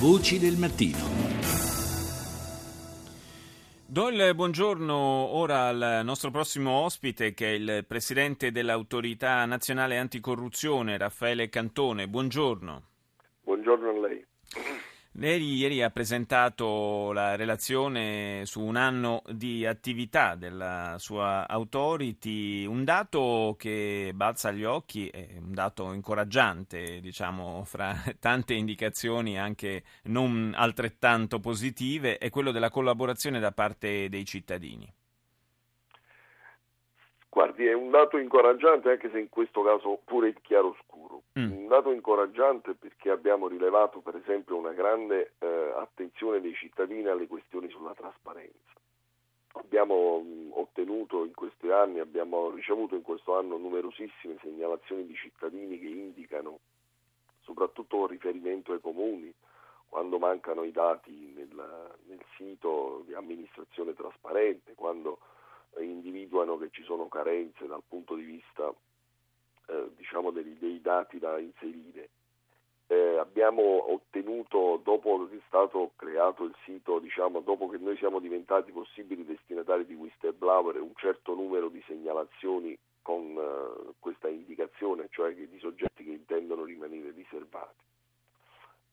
Voci del mattino. Do il buongiorno ora al nostro prossimo ospite che è il presidente dell'autorità nazionale anticorruzione Raffaele Cantone. Buongiorno. Buongiorno a lei. Lei ieri ha presentato la relazione su un anno di attività della sua authority, un dato che balza agli occhi, è un dato incoraggiante, diciamo, fra tante indicazioni anche non altrettanto positive, è quello della collaborazione da parte dei cittadini. Guardi, è un dato incoraggiante anche se in questo caso pure il chiaroscuro. Mm. Un dato incoraggiante perché abbiamo rilevato per esempio una grande eh, attenzione dei cittadini alle questioni sulla trasparenza. Abbiamo mh, mm, ottenuto in questi anni, abbiamo ricevuto in questo anno numerosissime segnalazioni di cittadini che indicano, soprattutto con riferimento ai comuni, quando mancano i dati nel, nel sito di amministrazione trasparente, quando individuano che ci sono carenze dal punto di vista diciamo dei, dei, dati da inserire. Eh, abbiamo ottenuto, dopo che è stato creato il sito, diciamo, dopo che noi siamo diventati possibili destinatari di whistleblower, un certo numero di segnalazioni con eh, questa indicazione, cioè di soggetti che intendono rimanere riservati.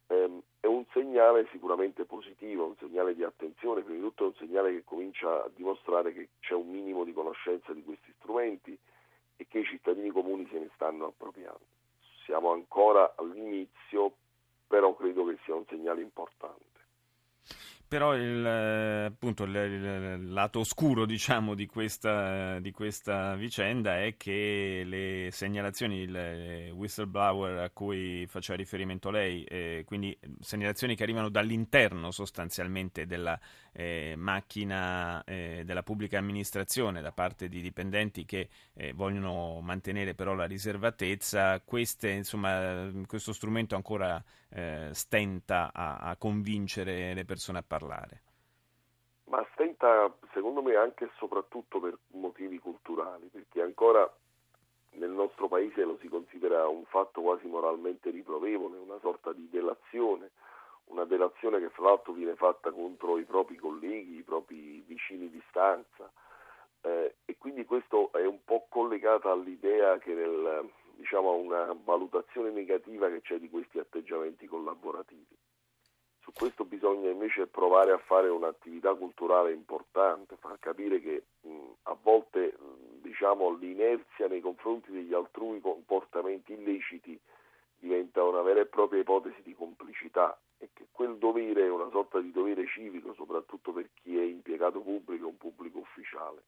Eh, è un segnale sicuramente positivo, un segnale di attenzione, prima di tutto è un segnale che comincia a dimostrare che c'è un minimo di conoscenza di questi strumenti e che i cittadini comuni se ne stanno appropriando. Siamo ancora all'inizio, però credo che sia un segnale importante. Però il, eh, appunto, il, il, lato oscuro diciamo, di, questa, di, questa, vicenda è che le segnalazioni, il whistleblower a cui faceva riferimento lei, eh, quindi segnalazioni che arrivano dall'interno sostanzialmente della eh, macchina eh, della pubblica amministrazione da parte di dipendenti che eh, vogliono mantenere però la riservatezza, queste, insomma, questo strumento ancora eh, stenta a, a convincere le persone a parlare parlare? Ma stenta, secondo me, anche e soprattutto per motivi culturali, perché ancora nel nostro paese lo si considera un fatto quasi moralmente riprovevole, una sorta di delazione, una delazione che fra l'altro viene fatta contro i propri colleghi, i propri vicini di stanza. Eh, e quindi questo è un po' collegato all'idea che nel, diciamo, una valutazione negativa che c'è di questi atteggiamenti collaborativi. Bisogna invece provare a fare un'attività culturale importante, far capire che mh, a volte mh, diciamo, l'inerzia nei confronti degli altrui comportamenti illeciti diventa una vera e propria ipotesi di complicità e che quel dovere è una sorta di dovere civico, soprattutto per chi è impiegato pubblico, un pubblico ufficiale.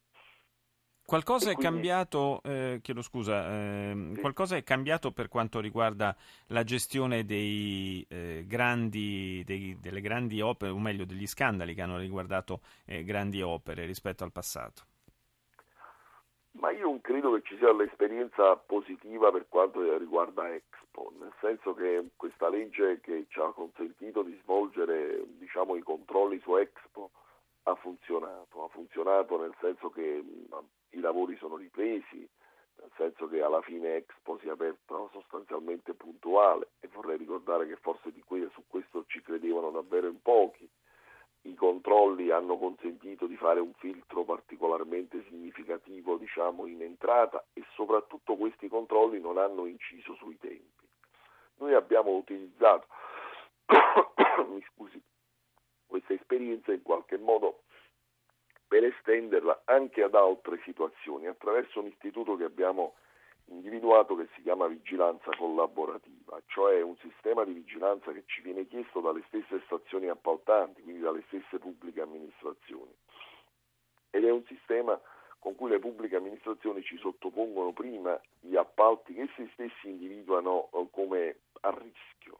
Qualcosa è cambiato, eh, chiedo scusa, eh, sì. qualcosa è cambiato per quanto riguarda la gestione dei, eh, grandi, dei, delle grandi opere, o meglio degli scandali che hanno riguardato eh, grandi opere rispetto al passato? Ma io non credo che ci sia l'esperienza positiva per quanto riguarda Expo, nel senso che questa legge che ci ha consentito di svolgere diciamo, i controlli su Expo ha funzionato, ha funzionato nel senso che lavori sono ripresi, nel senso che alla fine Expo si è aperta sostanzialmente puntuale e vorrei ricordare che forse que- su questo ci credevano davvero in pochi. I controlli hanno consentito di fare un filtro particolarmente significativo diciamo, in entrata e soprattutto questi controlli non hanno inciso sui tempi. Noi abbiamo utilizzato scusi, questa esperienza in qualche modo per estenderla anche ad altre situazioni attraverso un istituto che abbiamo individuato che si chiama vigilanza collaborativa, cioè un sistema di vigilanza che ci viene chiesto dalle stesse stazioni appaltanti, quindi dalle stesse pubbliche amministrazioni. Ed è un sistema con cui le pubbliche amministrazioni ci sottopongono prima gli appalti che essi stessi individuano eh, come a rischio.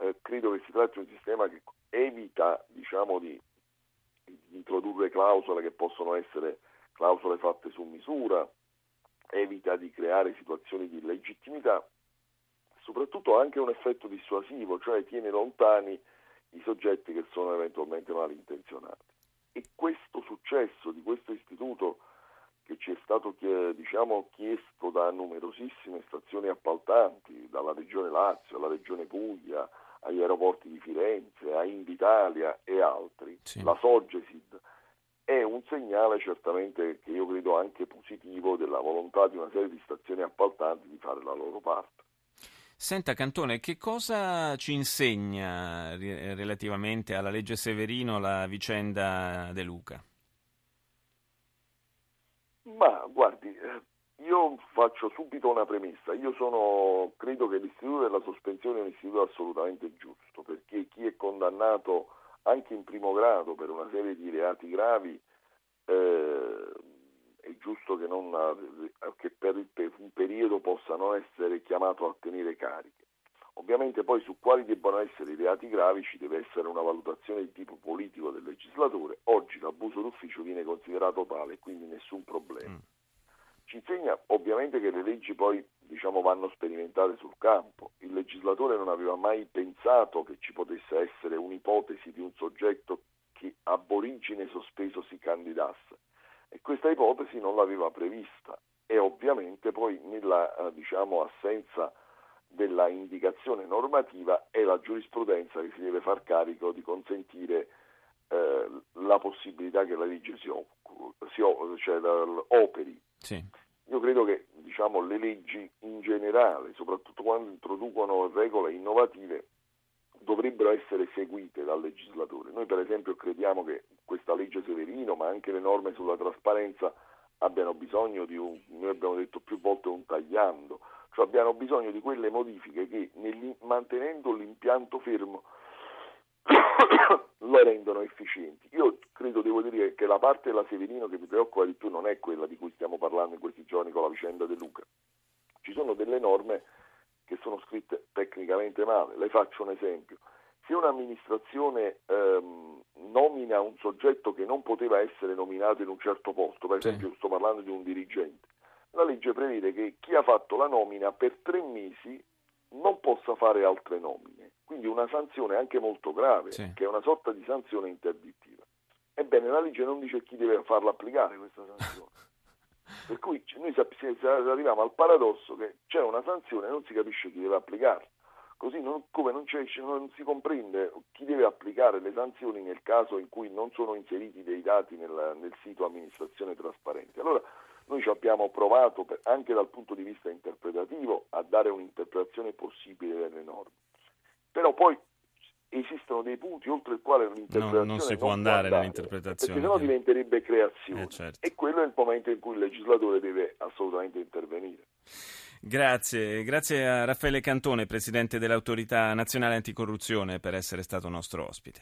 Eh, credo che si tratti di un sistema che evita diciamo, di introdurre clausole che possono essere clausole fatte su misura, evita di creare situazioni di illegittimità, soprattutto ha anche un effetto dissuasivo, cioè tiene lontani i soggetti che sono eventualmente malintenzionati. E questo successo di questo istituto che ci è stato diciamo, chiesto da numerosissime stazioni appaltanti, dalla Regione Lazio alla Regione Puglia, agli aeroporti di Firenze, a Invitalia e altri, sì. la un segnale certamente che io credo anche positivo della volontà di una serie di stazioni appaltanti di fare la loro parte. Senta Cantone, che cosa ci insegna relativamente alla legge Severino la vicenda De Luca? Ma guardi, eh, io faccio subito una premessa. Io sono, credo che l'istituto della sospensione è un istituto assolutamente giusto, perché chi è condannato anche in primo grado per una serie di reati gravi eh, è giusto che, non, che per, per, un periodo possa non essere chiamato a tenere cariche. Ovviamente poi su quali debbano essere i reati gravi ci deve essere una valutazione di tipo politico del legislatore. Oggi l'abuso d'ufficio viene considerato tale, quindi nessun problema. Mm. Ci insegna ovviamente che le leggi poi diciamo, vanno sperimentate sul campo. Il legislatore non aveva mai pensato che ci potesse essere un'ipotesi di un soggetto che ab origine sospeso si candidasse e questa ipotesi non l'aveva prevista e ovviamente poi nella eh, diciamo, assenza della indicazione normativa è la giurisprudenza che si deve far carico di consentire eh, la possibilità che la legge si, si cioè, operi. Sì. Io credo che diciamo, le leggi in generale, soprattutto quando introducono regole innovative, dovrebbero essere seguite dal legislatore. Noi per esempio crediamo che questa legge Severino, ma anche le norme sulla trasparenza abbiano bisogno di un, noi abbiamo detto più volte un tagliando, cioè abbiano bisogno di quelle modifiche che mantenendo l'impianto fermo lo rendono efficienti. Io credo, devo dire, che la parte della Severino che mi preoccupa di più non è quella di cui stiamo parlando in questi giorni con la vicenda De Luca. Ci sono delle norme che sono scritte tecnicamente male. Le faccio un esempio. Se un'amministrazione ehm, nomina un soggetto che non poteva essere nominato in un certo posto, per esempio sì. sto parlando di un dirigente, la legge prevede che chi ha fatto la nomina per tre mesi non possa fare altre nomine, quindi una sanzione anche molto grave, sì. che è una sorta di sanzione interdittiva. Ebbene, la legge non dice chi deve farla applicare questa sanzione. Per cui noi arriviamo al paradosso che c'è una sanzione e non si capisce chi deve applicarla. Così non, come non, non, si comprende chi deve applicare le sanzioni nel caso in cui non sono inseriti dei dati nel, nel sito amministrazione trasparente. Allora noi ci abbiamo provato per, anche dal punto di vista interpretativo a dare un'interpretazione possibile delle norme. Però poi esistono dei punti oltre il quale l'interpretazione non, non si può andare, andare nell'interpretazione perché sennò diventerebbe creazione eh, certo. e quello è il momento in cui il legislatore deve assolutamente intervenire. Grazie, grazie a Raffaele Cantone, Presidente dell'Autorità Nazionale Anticorruzione, per essere stato nostro ospite.